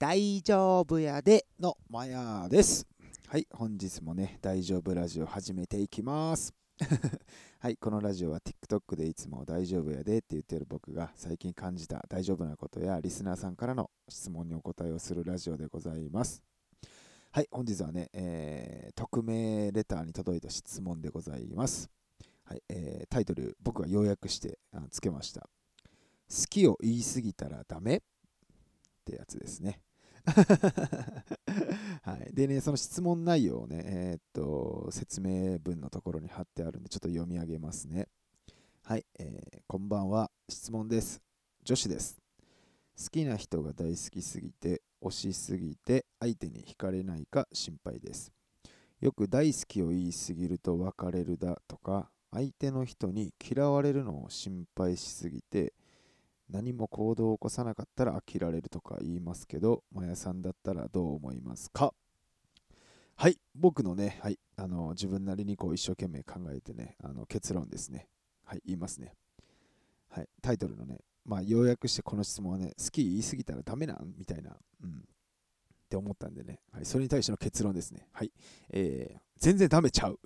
大丈夫やでのマヤです。はい、本日もね、大丈夫ラジオ始めていきます。はい、このラジオは TikTok でいつも大丈夫やでって言ってる僕が最近感じた大丈夫なことやリスナーさんからの質問にお答えをするラジオでございます。はい、本日はね、えー匿名レターに届いた質問でございます。はい、えータイトル、僕は要約してあつけました。好きを言い過ぎたらダメってやつですね。はい、でね、その質問内容をね、えーっと、説明文のところに貼ってあるんで、ちょっと読み上げますね。はい、えーこんばんは。質問です。女子です。好きな人が大好きすぎて、推しすぎて、相手に惹かれないか心配です。よく大好きを言い過ぎると別れるだとか、相手の人に嫌われるのを心配しすぎて、何も行動を起こさなかったら飽きられるとか言いますけど、マヤさんだったらどう思いますか？はい、僕のね、はい、あの自分なりにこう一生懸命考えてね、あの結論ですね。はい、言いますね。はい、タイトルのね、まあ、要約してこの質問はね、好き言い過ぎたらダメなんみたいな、うん、って思ったんでね、はい、それに対しての結論ですね。はい、えー、全然ダメちゃう。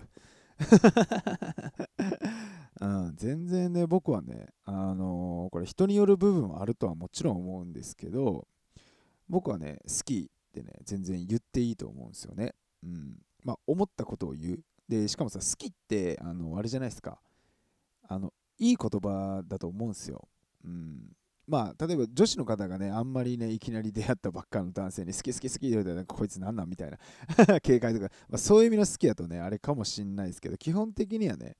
うん、全然ね、僕はね、あのーこれ人による部分はあるとはもちろん思うんですけど、僕はね、好きってね、全然言っていいと思うんですよね。うん。まあ、思ったことを言う。で、しかもさ、好きって、あの、あれじゃないですか。あの、いい言葉だと思うんですよ。うん。まあ、例えば女子の方がね、あんまりね、いきなり出会ったばっかの男性に好き好き好きって言われたら、こいつなんなんみたいな 警戒とか、まあ、そういう意味の好きだとね、あれかもしんないですけど、基本的にはね、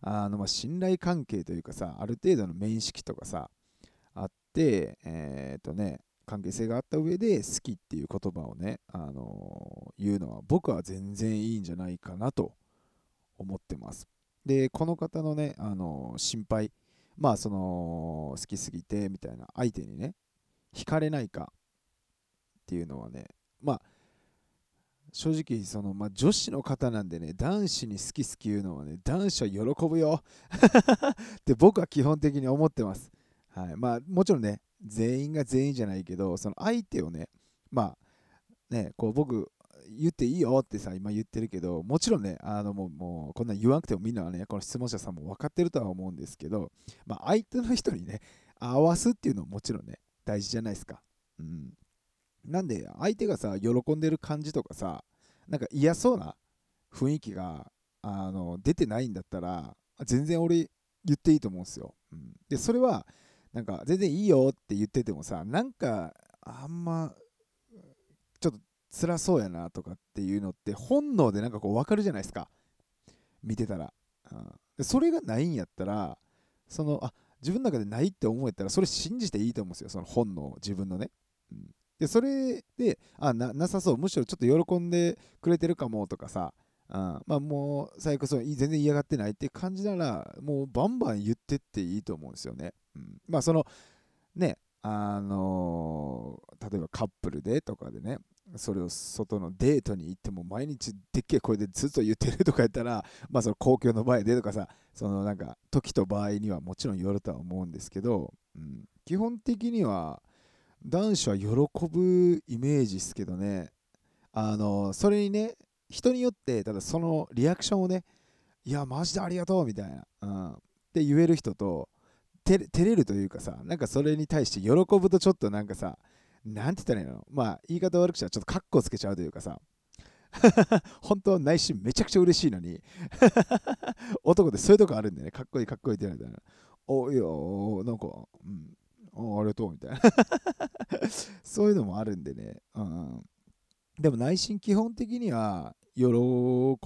あのまあ信頼関係というかさ、ある程度の面識とかさ、あって、えっ、とね、関係性があった上で好きっていう言葉をね、あのー言うのは僕は全然いいんじゃないかなと思ってます。で、この方のね、あのー心配、まあその好きすぎてみたいな相手にね、惹かれないかっていうのはね、まあ正直その、まあ、女子の方なんでね男子に好き好き言うのはね男子は喜ぶよ。って僕は基本的に思ってます、はい、まあもちろんね全員が全員じゃないけどその相手をねまあねこう僕言っていいよってさ今言ってるけどもちろんねあのもうもうこんな言わなくてもみんなはねこの質問者さんも分かってるとは思うんですけど、まあ、相手の人にね合わすっていうのももちろんね大事じゃないですか。うん。なんで相手がさ喜んでる感じとかさなんか嫌そうな雰囲気があの出てないんだったら全然俺言っていいと思うんですよ、うん、でそれはなんか全然いいよって言っててもさなんかあんまちょっと辛そうやなとかっていうのって本能でなんかこう分かるじゃないですか。見てたら、うん、でそれがないんやったらそのあ自分の中でないって思えたらそれ信じていいと思うんですよ。その本能自分のね、うん、でそれであなさそう。むしろちょっと喜んでくれてるかもとかさ、うん、まあもう最悪そう。全然嫌がってないって感じならもうバンバン言ってっていいと思うんですよね、うん、まあそのねあのー例えばカップルでとかでねそれを外のデートに行っても毎日でっけえ声でずっと言ってるとかやったらまあその公共の前でとかさそのなんか時と場合にはもちろんよるとは思うんですけど、うん、基本的には男子は喜ぶイメージですけどね。あのそれにね人によってただそのリアクションをねいやマジでありがとうみたいな、うん、って言える人と照れるというかさなんかそれに対して喜ぶとちょっとなんかさなんて言ったらいいの？まあ言い方悪くしたらちょっとカッコつけちゃうというかさ。本当は内心めちゃくちゃ嬉しいのに。男ってそういうとこあるんでね。かっこいいかっこいいって言われたら。おいやなんかうん。あありがとうみたいな。そういうのもあるんでね、うん、でも内心基本的には喜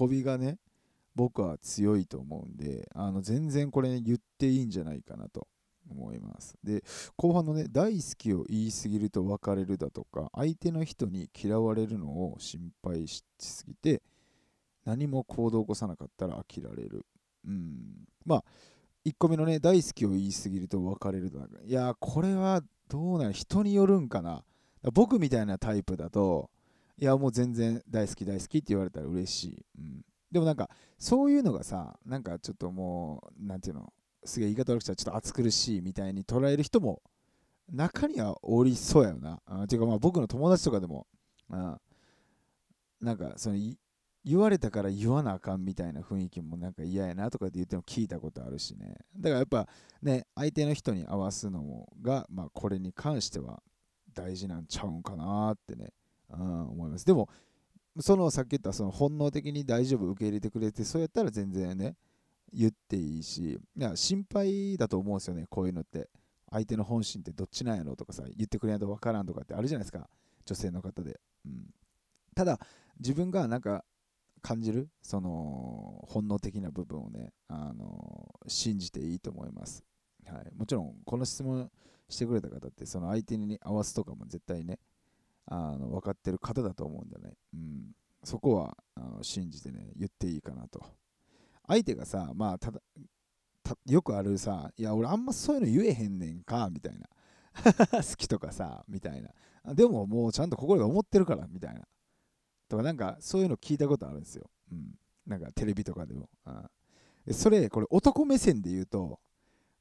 びがね僕は強いと思うんであの全然これ、ね、言っていいんじゃないかなと思います。で後半のね大好きを言い過ぎると別れるだとか相手の人に嫌われるのを心配しすぎて何も行動を起こさなかったら飽きられる。うん。まあ1個目のね大好きを言い過ぎると別れるだいやこれはどうなの人によるんかな。僕みたいなタイプだといやもう全然大好き大好きって言われたら嬉しい、うん、でもなんかそういうのがさなんかちょっともうなんていうのすげえ言い方悪くしたらちょっと暑苦しいみたいに捉える人も中にはおりそうやよな。あていうかまあ僕の友達とかでも、あなんかその言われたから言わなあかんみたいな雰囲気もなんか嫌やなとかって言っても聞いたことあるしね。だからやっぱね、相手の人に合わすのが、まあこれに関しては大事なんちゃうんかなってね、うん、思います。でも、そのさっき言ったその本能的に大丈夫受け入れてくれて、そうやったら全然ね、言っていいし、いや心配だと思うんですよね、こういうのって。相手の本心ってどっちなんやろとかさ、言ってくれないと分からんとかってあるじゃないですか、女性の方で。うん、ただ、自分がなんか感じる？その本能的な部分をね、あの信じていいと思います。はい、もちろん、この質問してくれた方って、その相手に合わすとかも絶対ね、あの分かってる方だと思うんだよね。うん、そこはあの信じてね、言っていいかなと。相手がさ、まあ、ただ、よくあるさ、いや、俺あんまそういうの言えへんねんか、みたいな。好きとかさ、みたいな。でももうちゃんと心で思ってるから、みたいな。とかなんかそういうの聞いたことあるんですよ。うん。なんかテレビとかでも。あでそれ、これ男目線で言うと、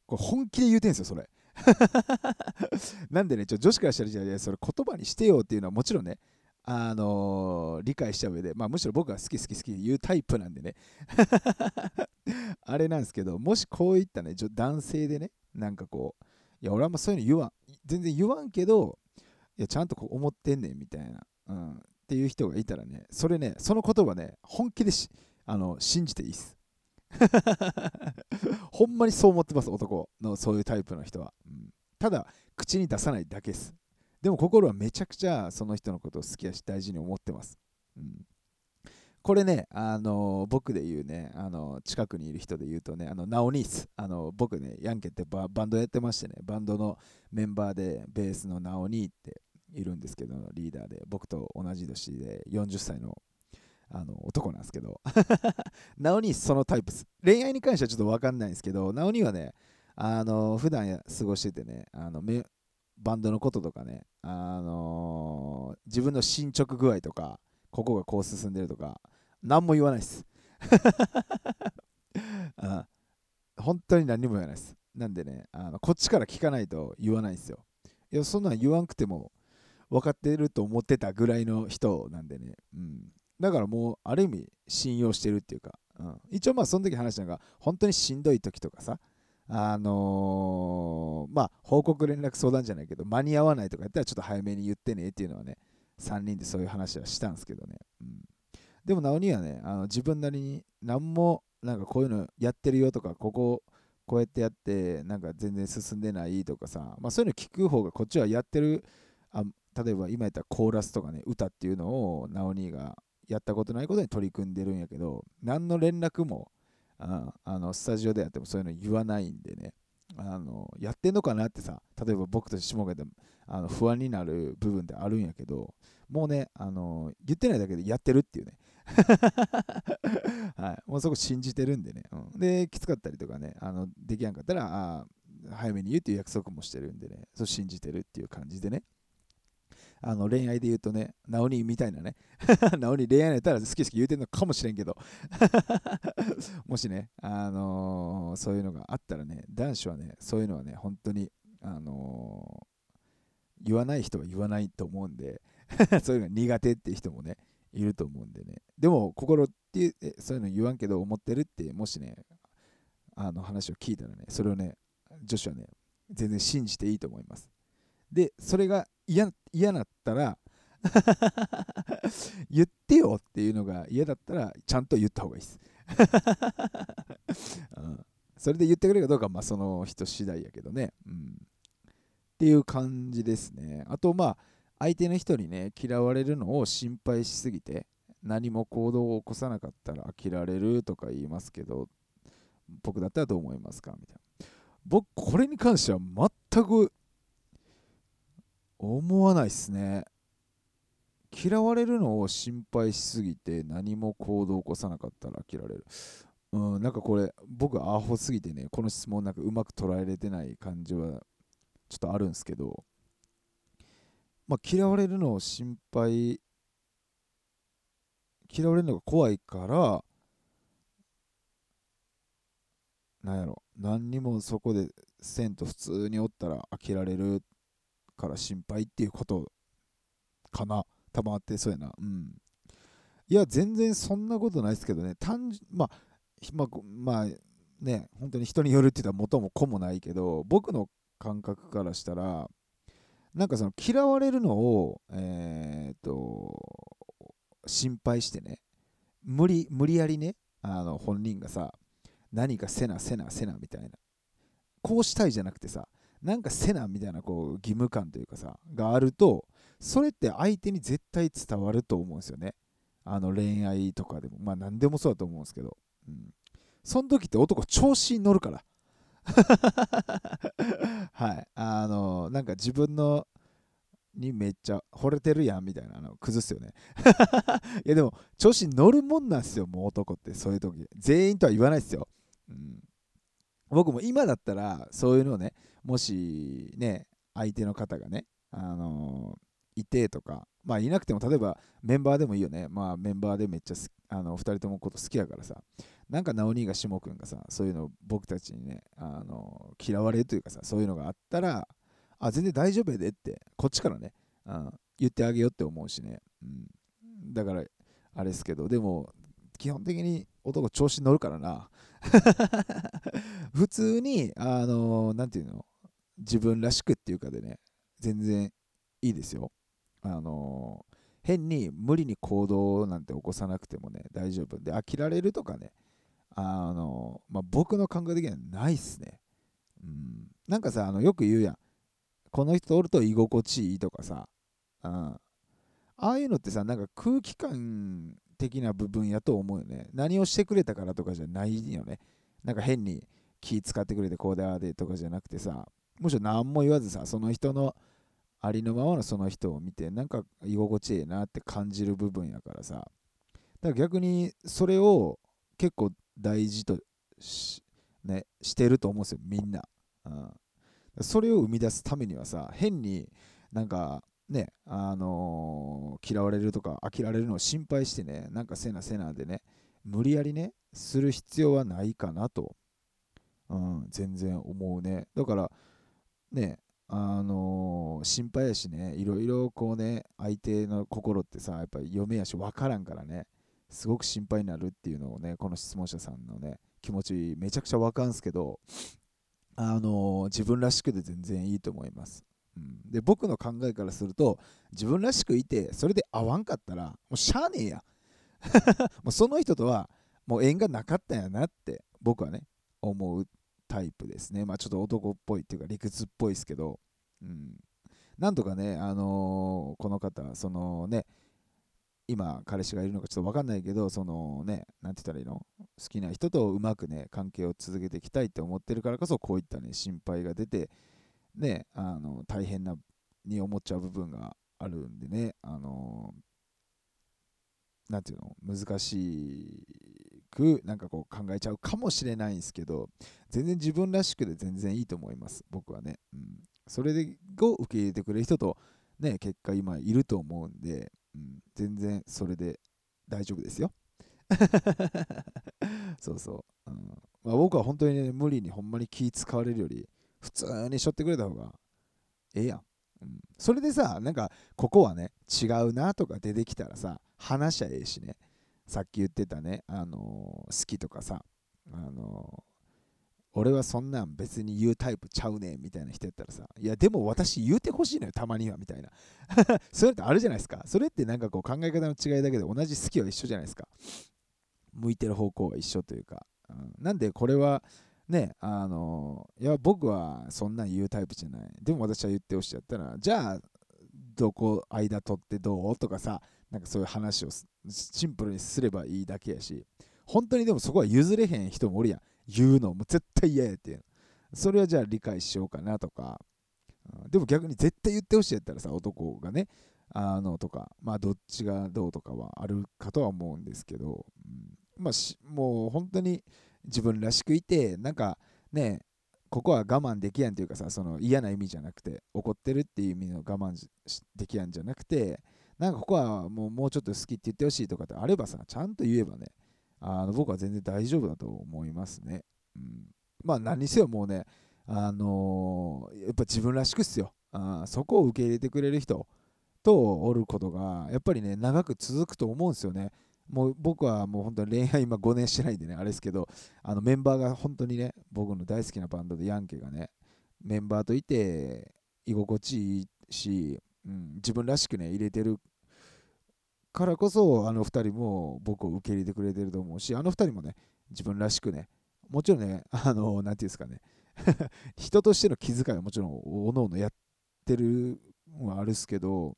これ本気で言うてんすよ、それ。なんでね、ちょ女子からしたら、じゃそれ言葉にしてよっていうのはもちろんね、あのー、理解した上で、まあ、むしろ僕は好き好き好き言うタイプなんでね あれなんですけど、もしこういったね、男性でね、なんかこう、いや、俺はあんまそういうの言わん、全然言わんけど、いや、ちゃんとこう思ってんねんみたいな、うん、っていう人がいたらね、それね、その言葉ね、本気でしあの信じていいっす。ほんまにそう思ってます、男のそういうタイプの人は。うん、ただ、口に出さないだけです。でも心はめちゃくちゃその人のことを好きやし大事に思ってます。うん、これね、あの僕で言うね、あの近くにいる人で言うとね、あのナオニース、あの僕ね、ヤンケってバンドやってましてね、バンドのメンバーでベースのナオニーっているんですけど、リーダーで、僕と同じ年で40歳のあの男なんですけど、ナオニーそのタイプす。恋愛に関してはちょっと分かんないんですけど、ナオニーはね、あの普段過ごしててね、あのバンドのこととかね、あのー、自分の進捗具合とか、ここがこう進んでるとか、何も言わないです。あ本当に何も言わないです。なんでね、あのこっちから聞かないと言わないんですよ。いや、そんなん言わんくても分かってると思ってたぐらいの人なんでね。うん。だからもう、ある意味、信用してるっていうか、うん、一応まあ、その時話したのが、本当にしんどい時とかさ、あのー、まあ、報告連絡相談じゃないけど、間に合わないとかやったらちょっと早めに言ってねっていうのはね、3人でそういう話はしたんですけどね。うん、でも、なおにはね、あの自分なりに何も、なんかこういうのやってるよとか、ここ、こうやってやって、なんか全然進んでないとかさ、まあ、そういうの聞く方がこっちはやってる、例えば今言ったらコーラスとかね、歌っていうのを、なおにがやったことないことに取り組んでるんやけど、何の連絡も、あのスタジオでやってもそういうの言わないんでね。あのやってんのかなってさ例えば僕と下がであの不安になる部分ってあるんやけどもうねあの言ってないだけでやってるっていうね。はい、もうそこ信じてるんでね、うん、できつかったりとかねあのできやんかったらあ早めに言うっていう約束もしてるんでね。そう信じてるっていう感じでね。あの恋愛で言うとね、ナオニみたいなね、ナオニ恋愛やったら好き好き言うてんのかもしれんけど もしね、あのー、そういうのがあったらね、男子はね、そういうのはね、本当に、あのー、言わない人は言わないと思うんで そういうのが苦手って人もね、いると思うんでね。でも、心ってそういうの言わんけど思ってるって、もしね、あの話を聞いたらね、それをね、女子はね、全然信じていいと思います。で、それが嫌嫌だったら 言ってよっていうのが嫌だったらちゃんと言った方がいいです、うん、それで言ってくれるかどうかまあその人次第やけどね、うん、っていう感じですね。あとまあ相手の人にね嫌われるのを心配しすぎて何も行動を起こさなかったら飽きられるとか言いますけど僕だったらどう思いますか？みたいな。僕これに関しては全く思わないっすね。嫌われるのを心配しすぎて何も行動を起こさなかったら飽きられる。うん、なんかこれ、僕アホすぎてね、この質問なんかうまく捉えれてない感じはちょっとあるんですけど、まあ、嫌われるのを心配、嫌われるのが怖いから、なんやろ、何にもそこでせんと普通におったら飽きられるから心配っていうことかな。たまってそうやな。うん。いや全然そんなことないですけどね。単純まあまあ、まあ、ね本当に人によるって言ったら元も子もないけど僕の感覚からしたらなんかその嫌われるのをえー、っと心配してね。無理無理やりねあの本人がさ何かせなせなせなみたいな。こうしたいじゃなくてさなんかせなみたいなこう義務感というかさがあるとそれって相手に絶対伝わると思うんですよね。あの恋愛とかでも。まあ何でもそうだと思うんですけど、うん、その時って男調子に乗るから。はい。あのなんか自分のにめっちゃ惚れてるやんみたいなの崩すよね。いやでも調子に乗るもんなんですよもう男って。そういう時。全員とは言わないですよ、うん、僕も今だったらそういうのをねもしね相手の方がねあのー、いてとかまあいなくても例えばメンバーでもいいよね。まあメンバーでめっちゃあの2人ともこと好きやからさなんか直兄が下君がさそういうの僕たちにねあの嫌われるというかさそういうのがあったらあ全然大丈夫やでってこっちからね、うん、言ってあげようって思うしね、うん、だからあれですけどでも基本的に男調子に乗るからな。普通にあの何て言うの？自分らしくっていうかでね全然いいですよ。あの変に無理に行動なんて起こさなくてもね大丈夫。で飽きられるとかねあの、まあ、僕の考え的にはないっすね、うん、なんかさあのよく言うやん。この人おると居心地いいとかさ、うん、ああいうのってさなんか空気感的な部分やと思うよね。何をしてくれたからとかじゃないよね。なんか変に気使ってくれてこうであでとかじゃなくてさむしろ何も言わずさその人のありのままのその人を見てなんか居心地いいなって感じる部分やからさ。だから逆にそれを結構大事とし,、ね、してると思うんですよみんな、うん、それを生み出すためにはさ変になんかねあのー、嫌われるとか飽きられるのを心配してねなんかせなせなでね無理やりねする必要はないかなと、うん、全然思うねだからねあのー、心配やしねいろいろこうね相手の心ってさやっぱり読めやし分からんからねすごく心配になるっていうのをねこの質問者さんのね気持ちめちゃくちゃ分かんすけどあの自分らしくで全然いいと思います。で僕の考えからすると自分らしくいてそれで合わんかったらもうしゃあねえや。もうその人とはもう縁がなかったんやなって僕はね思うタイプですね。まあちょっと男っぽいっていうか理屈っぽいですけど、うん、なんとかねあのー、この方そのね今彼氏がいるのかちょっと分かんないけどそのね何て言ったらいいの？好きな人とうまくね関係を続けていきたいって思ってるからこそこういったね心配が出てねあの大変なに思っちゃう部分があるんでねあの何て言うの難しくなんかこう考えちゃうかもしれないんですけど全然自分らしくで全然いいと思います僕はね、うん、それでを受け入れてくれる人とね結果今いると思うんでうん、全然それで大丈夫ですよ。そうそう。うんまあ、僕は本当にね、無理にほんまに気使われるより、普通にしょってくれた方がええやん。うん、それでさ、なんか、ここはね、違うなとか出てきたらさ、話しゃええしね。さっき言ってたね、あのー、好きとかさ、あの俺はそんなん別に言うタイプちゃうねんみたいな人やったらさ、いやでも私言うてほしいのよ、たまにはみたいな。それってあるじゃないですか。それってなんかこう考え方の違いだけで同じ好きは一緒じゃないですか。向いてる方向は一緒というか。うん、なんでこれはね、あのいや僕はそんなん言うタイプじゃない。でも私は言ってほしいやったら、じゃあどこ間取ってどうとかさ、なんかそういう話をシンプルにすればいいだけやし、本当にでもそこは譲れへん人もおるやん。言うのも絶対嫌やっていうそれはじゃあ理解しようかなとか、でも逆に絶対言ってほしいやったらさ男がねあのとかまあどっちがどうとかはあるかとは思うんですけど、うん、まあもう本当に自分らしくいてなんかねここは我慢できやんというかさその嫌な意味じゃなくて怒ってるっていう意味の我慢できやんじゃなくてなんかここはもうもうちょっと好きって言ってほしいとかってあればさちゃんと言えばねあの僕は全然大丈夫だと思いますね。うん、まあ何にせよもうね、あのー、やっぱ自分らしくっすよ。あそこを受け入れてくれる人とおることがやっぱりね長く続くと思うんですよねもう僕はもう本当に恋愛今5年してないんでねあれですけどあのメンバーが本当にね僕の大好きなバンドでヤンケがねメンバーといて居心地いいし、うん、自分らしくね入れてるからこそあの2人も僕を受け入れてくれてると思うしあの2人もね自分らしくねもちろんねあの何て言うんですかね 人としての気遣いはもちろんおのおのやってるのはあるっすけど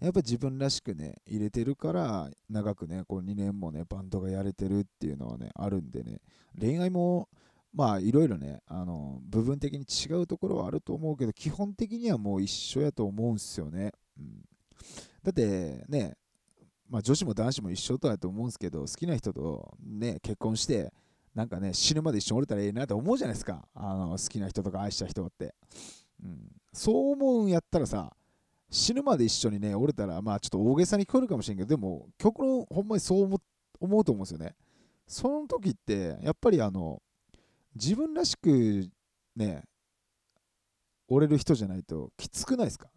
やっぱ自分らしくね入れてるから長くねこう2年もねバンドがやれてるっていうのはねあるんでね恋愛もまあいろいろねあの部分的に違うところはあると思うけど基本的にはもう一緒やと思うんすよね、うん、だってねまあ女子も男子も一緒とはと思うんすけど好きな人とね結婚してなんかね死ぬまで一緒におれたらいいなと思うじゃないですか。あの好きな人とか愛した人って、うん、そう思うんやったらさ死ぬまで一緒にね、おれたら、まあちょっと大げさに聞こえるかもしれんけど、でも、極論、ほんまにそう思思うと思うんですよね。その時って、やっぱりあの、自分らしくね、折れる人じゃないときつくないですか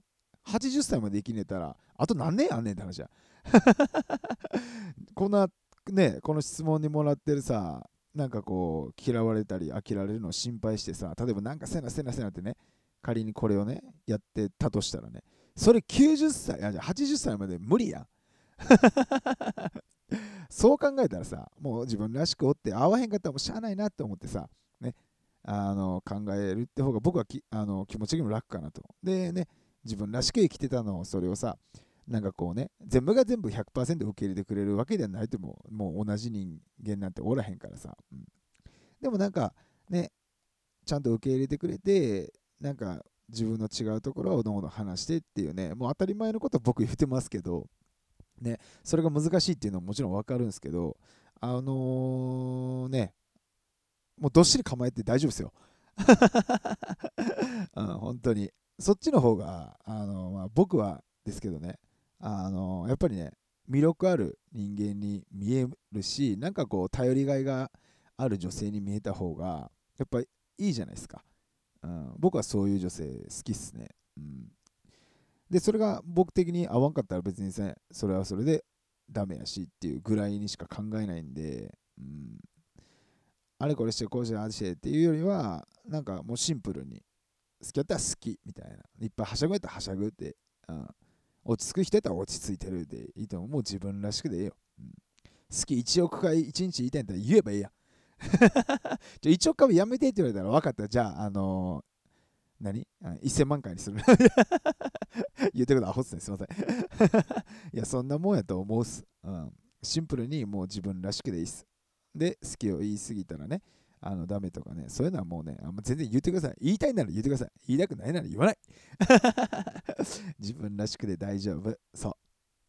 ?80 歳まで生きねえたら、あと何年あんねんって話や。こんな、ね、この質問にもらってるさ、なんかこう、嫌われたり飽きられるのを心配してさ、例えばなんかせなせなせなってね、仮にこれをね、やってたとしたらね、それ90歳、いや80歳まで無理や。そう考えたらさ、もう自分らしくおって合わへんかったらもうしゃあないなって思ってさ、ね、あの考えるって方が僕はきあの気持ち的にも楽かなと。でね、自分らしく生きてたのをそれをさ、なんかこうね、全部が全部100%受け入れてくれるわけではないとも、もう同じ人間なんておらへんからさ。うん、でもなんかね、ちゃんと受け入れてくれて、なんか自分の違うところをどんどん話してっていうね、もう当たり前のことは僕言ってますけど、ね、それが難しいっていうのはもちろん分かるんですけど、あのー、ね、もうどっしり構えて大丈夫ですよ。うん、本当に。そっちの方が、あのまあ、僕はですけどね、あのやっぱりね、魅力ある人間に見えるし、なんかこう、頼りがいがある女性に見えた方が、やっぱりいいじゃないですか。うん、僕はそういう女性好きっすね。うん、で、それが僕的に合わんかったら別にね、それはそれでダメやしっていうぐらいにしか考えないんで、うん、あれこれしてこうしてあれしてっていうよりは、なんかもうシンプルに、好きやったら好きみたいな。いっぱいはしゃぐやったらはしゃぐって、うん、落ち着く人やったら落ち着いてるでいいと思う。もう自分らしくでええよ。うん、好き1億回1日言いたいんだったら言えばいいや。じゃ一応株やめてって言われたら分かった。じゃあ、あのー、何 ?1000 万回にする。言ってることアホっすね。すいません。いや、そんなもんやと思うっす。うん。シンプルにもう自分らしくでいいっす。で、好きを言い過ぎたらね、あの、ダメとかね、そういうのはもうね、あんま全然言ってください。言いたいなら言ってください。言いたくないなら言わない。自分らしくで大丈夫。そ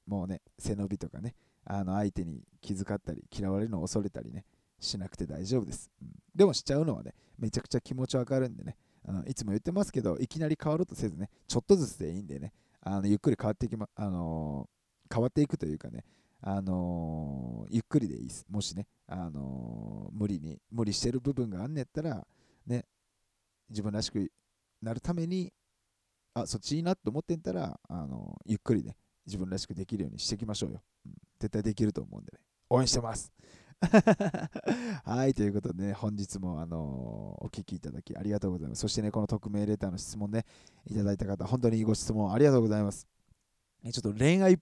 う。もうね、背伸びとかね、あの相手に気遣ったり、嫌われるのを恐れたりね、しなくて大丈夫です。うん、でもしちゃうのはね、めちゃくちゃ気持ちわかるんでね、うん、いつも言ってますけど、いきなり変わろうとせずね、ちょっとずつでいいんでね、あのゆっくり変わっていきま、あのー、変わっていくというかね、あのー、ゆっくりでいいです。もしね、あのー、無理に、無理してる部分があんねやったら、ね、自分らしくなるために、あ、そっちいいなと思ってんたら、あのゆっくりね、自分らしくできるようにしていきましょうよ。うん、絶対できると思うんでね、応援してます。はい、ということでね、本日も、あのー、お聞きいただきありがとうございます。そしてね、この匿名レターの質問ね、いただいた方、本当にご質問ありがとうございます。ちょっと恋愛、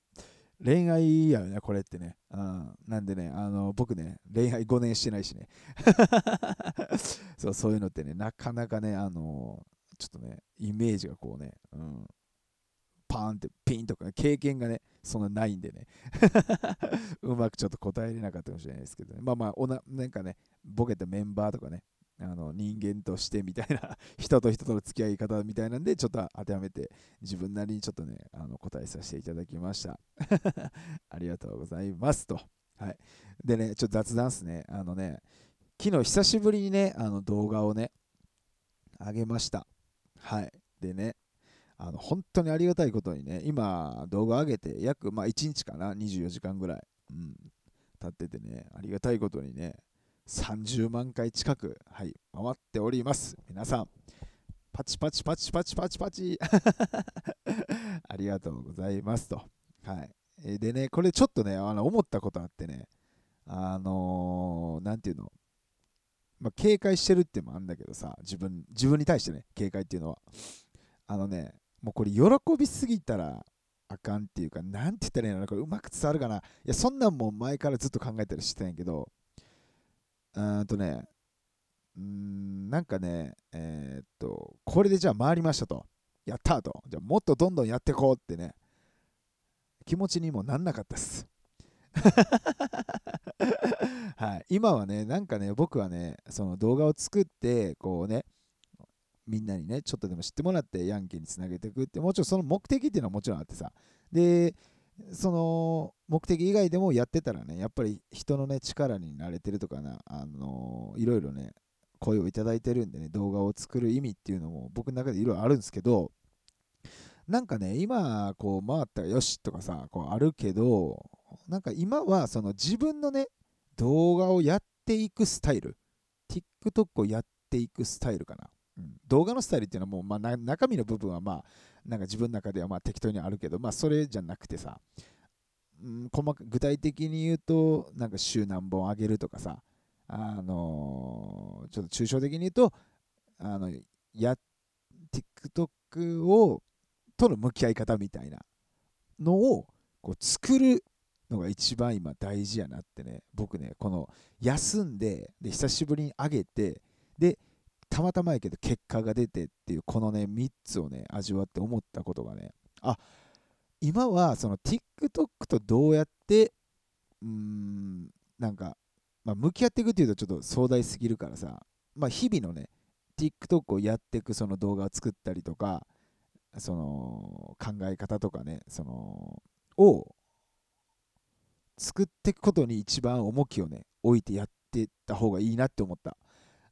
恋愛やよね、これってね。うん、なんでね、あの僕ね、恋愛5年してないしね。そうそういうのってね、なかなかね、あのちょっとね、イメージがこうね、うん、パーンってピンとか、ね、経験がね、そんなないんでね。うまくちょっと答えれなかったかもしれないですけどね。まあまあ、おななんかね、ボケたメンバーとかね、あの人間としてみたいな 人と人との付き合い方みたいなんでちょっと当てはめて自分なりにちょっとねあの答えさせていただきました。ありがとうございます。と。はい。でねちょっと雑談っすね。あのね昨日久しぶりにねあの動画をねあげました。はい。でねあの本当にありがたいことにね、今動画上げて約、まあ、1日かな、24時間ぐらい、うん、経っててね、ありがたいことにね、30万回近く、はい、回っております。皆さん、パチパチパチパチパチパチ ありがとうございますと。はい。でね、これちょっとね、あの思ったことあってね、あのー、ていうの、まあ、警戒してるってもあるんだけどさ、自分、自分に対してね、警戒っていうのは。あのね、もうこれ喜びすぎたらあかんっていうか、なんて言ったらいいのか、これうまく伝わるかな。いや、そんなんも前からずっと考えたりしてたんやけど、うんとね、うん、なんかね、えー、っと、これでじゃあ回りましたと。やったーと。じゃあもっとどんどんやってこうってね、気持ちにもなんなかったっす。はい、今はね、なんかね、僕はね、その動画を作って、こうね、みんなにね、ちょっとでも知ってもらってヤンキーにつなげていくって、もちろんその目的っていうのはもちろんあってさ、で、その目的以外でもやってたらね、やっぱり人のね、力になれてるとかな、あのー、いろいろね、声をいただいてるんでね、動画を作る意味っていうのも僕の中でいろいろあるんですけど、なんかね、今、こう回ったらよしとかさ、こうあるけど、なんか今はその自分のね、動画をやっていくスタイル、TikTok をやっていくスタイルかな。動画のスタイルっていうのはもう、まあ、中身の部分はまあ、なんか自分の中ではまあ適当にあるけど、まあそれじゃなくてさ、うん、細か具体的に言うと、なんか週何本上げるとかさ、あのー、ちょっと抽象的に言うと、あの、や、TikTok を、との向き合い方みたいなのを、こう作るのが一番今大事やなってね、僕ね、この休んで、で、久しぶりに上げて、で、たまたまやけど結果が出てっていう、このね、3つをね、味わって思ったことがね、あ、今はその TikTok とどうやって、うーん、なんか、まあ、向き合っていくっていうとちょっと壮大すぎるからさ、まあ、日々のね、TikTok をやっていくその動画を作ったりとか、その考え方とかね、その、を作っていくことに一番重きをね、置いてやってった方がいいなって思った。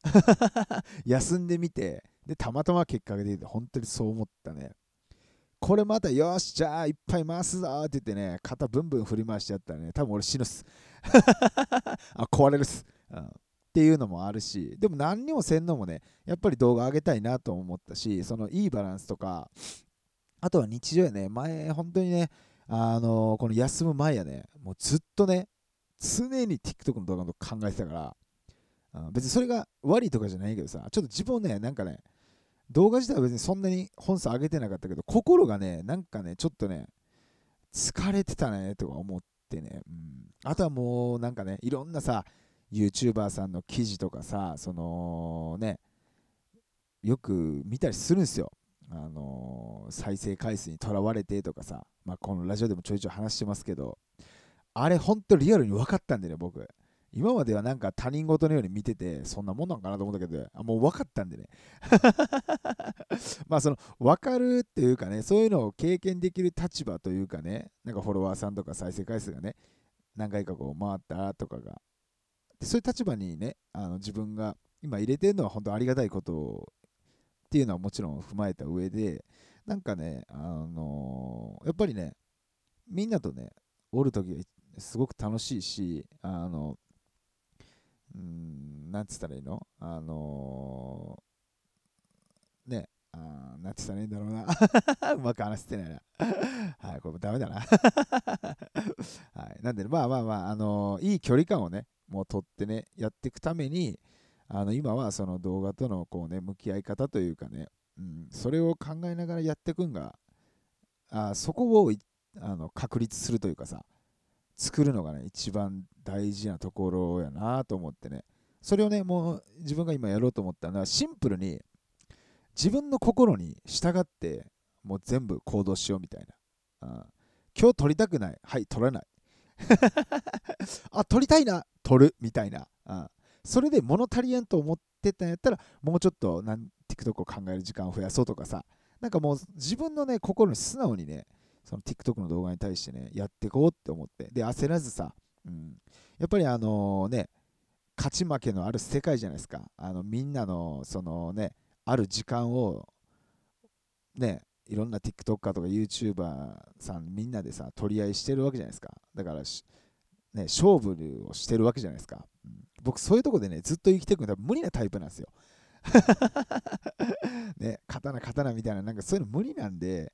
休んでみて、で、たまたま結果が出て、本当にそう思ったね。これまた、よし、じゃあ、いっぱい回すぞって言ってね、肩ブンブン振り回しちゃったらね、多分俺死ぬっす。あ、壊れるっす、うん。っていうのもあるし、でも何にもせんのもね、やっぱり動画上げたいなと思ったし、そのいいバランスとか、あとは日常やね、前、本当にね、あのー、この休む前やね、もうずっとね、常に TikTok の動画のこと考えてたから、別にそれが悪いとかじゃないけどさ、ちょっと自分ね、なんかね、動画自体は別にそんなに本数上げてなかったけど、心がね、なんかね、ちょっとね、疲れてたね、とか思ってね、うん。あとはもう、なんかね、いろんなさ、YouTuber さんの記事とかさ、そのね、よく見たりするんですよ。あのー、再生回数にとらわれてとかさ、まあ、このラジオでもちょいちょい話してますけど、あれほんとリアルに分かったんでね、僕。今まではなんか他人事のように見てて、そんなもんなんかなと思ったけど、あもう分かったんでね。まあその分かるっていうかね、そういうのを経験できる立場というかね、なんかフォロワーさんとか再生回数がね、何回かこう回ったとかが、でそういう立場にね、あの自分が今入れてるのは本当ありがたいことっていうのはもちろん踏まえた上で、なんかね、あのー、やっぱりね、みんなとね、おるときすごく楽しいし、あの、うん、なんつったらいいの？あのー、ね、あなんつったらいいんだろうな。うまく話してないな。はい、これもダメだな。はい、なんで、まあまあまあ、あのー、いい距離感をね、もう取ってね、やっていくために、あの今はその動画とのこう、ね、向き合い方というかね、うん、それを考えながらやっていくんが、あそこをあの確立するというかさ、作るのがね、一番大事なところやなと思ってね。それをね、もう自分が今やろうと思ったのは、シンプルに自分の心に従って、もう全部行動しようみたいな。うん、今日撮りたくない。はい、撮らない。あ、撮りたいな。撮る。みたいな。うん、それで物足りやんと思ってたんやったら、もうちょっとなん TikTok を考える時間を増やそうとかさ。なんかもう自分のね、心に素直にね、その TikTok の動画に対してね、やっていこうって思って、で、焦らずさ、うん、やっぱりあのね、勝ち負けのある世界じゃないですか。あのみんなのそのね、ある時間を、ね、いろんな TikToker とか YouTuber さんみんなでさ、取り合いしてるわけじゃないですか。だから、ね、勝負をしてるわけじゃないですか。うん、僕、そういうとこでね、ずっと生きていくのは無理なタイプなんですよ。ね、刀刀みたいな、なんかそういうの無理なんで、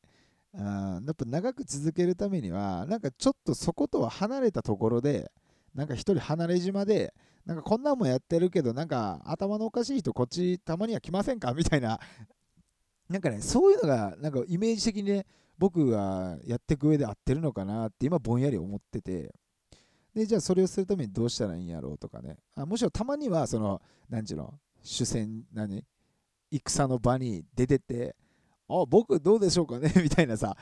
あやっぱ長く続けるためには、なんかちょっとそことは離れたところで、なんか一人離れ島で、なんかこんなんもやってるけど、なんか頭のおかしい人こっちたまには来ませんか？みたいな、なんかね、そういうのが、なんかイメージ的にね、僕がやっていく上で合ってるのかなって今ぼんやり思ってて、で、じゃあそれをするためにどうしたらいいんやろうとかね、あむしろたまには、その、なんちゅうの、主戦、何？戦の場に出てって、あ、僕どうでしょうかね みたいなさ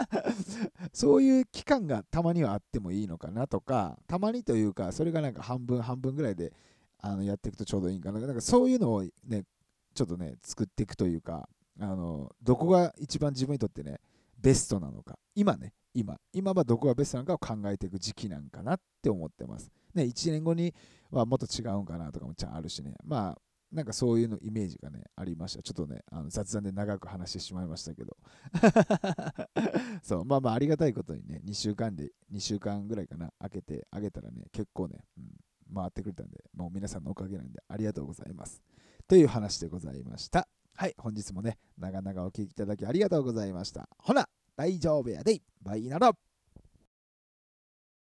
そういう期間がたまにはあってもいいのかなとか、たまにというか、それがなんか半分半分ぐらいであのやっていくとちょうどいいんかな。なんかそういうのをね、ちょっとね、作っていくというか、あのどこが一番自分にとってね、ベストなのか。今ね、今。今はどこがベストなのかを考えていく時期なんかなって思ってます。ね、1年後にはもっと違うんかなとかもちゃんあるしね。まあ、なんかそういうのイメージがね、ありました。ちょっとね、あの雑談で長く話してしまいましたけど。そう、まあまあありがたいことにね、2週間で、2週間ぐらいかな、開けてあげたらね、結構ね、うん、回ってくれたんで、もう皆さんのおかげなんでありがとうございます。という話でございました。はい、本日もね、長々お聴きいただきありがとうございました。ほな、大丈夫やでバイなら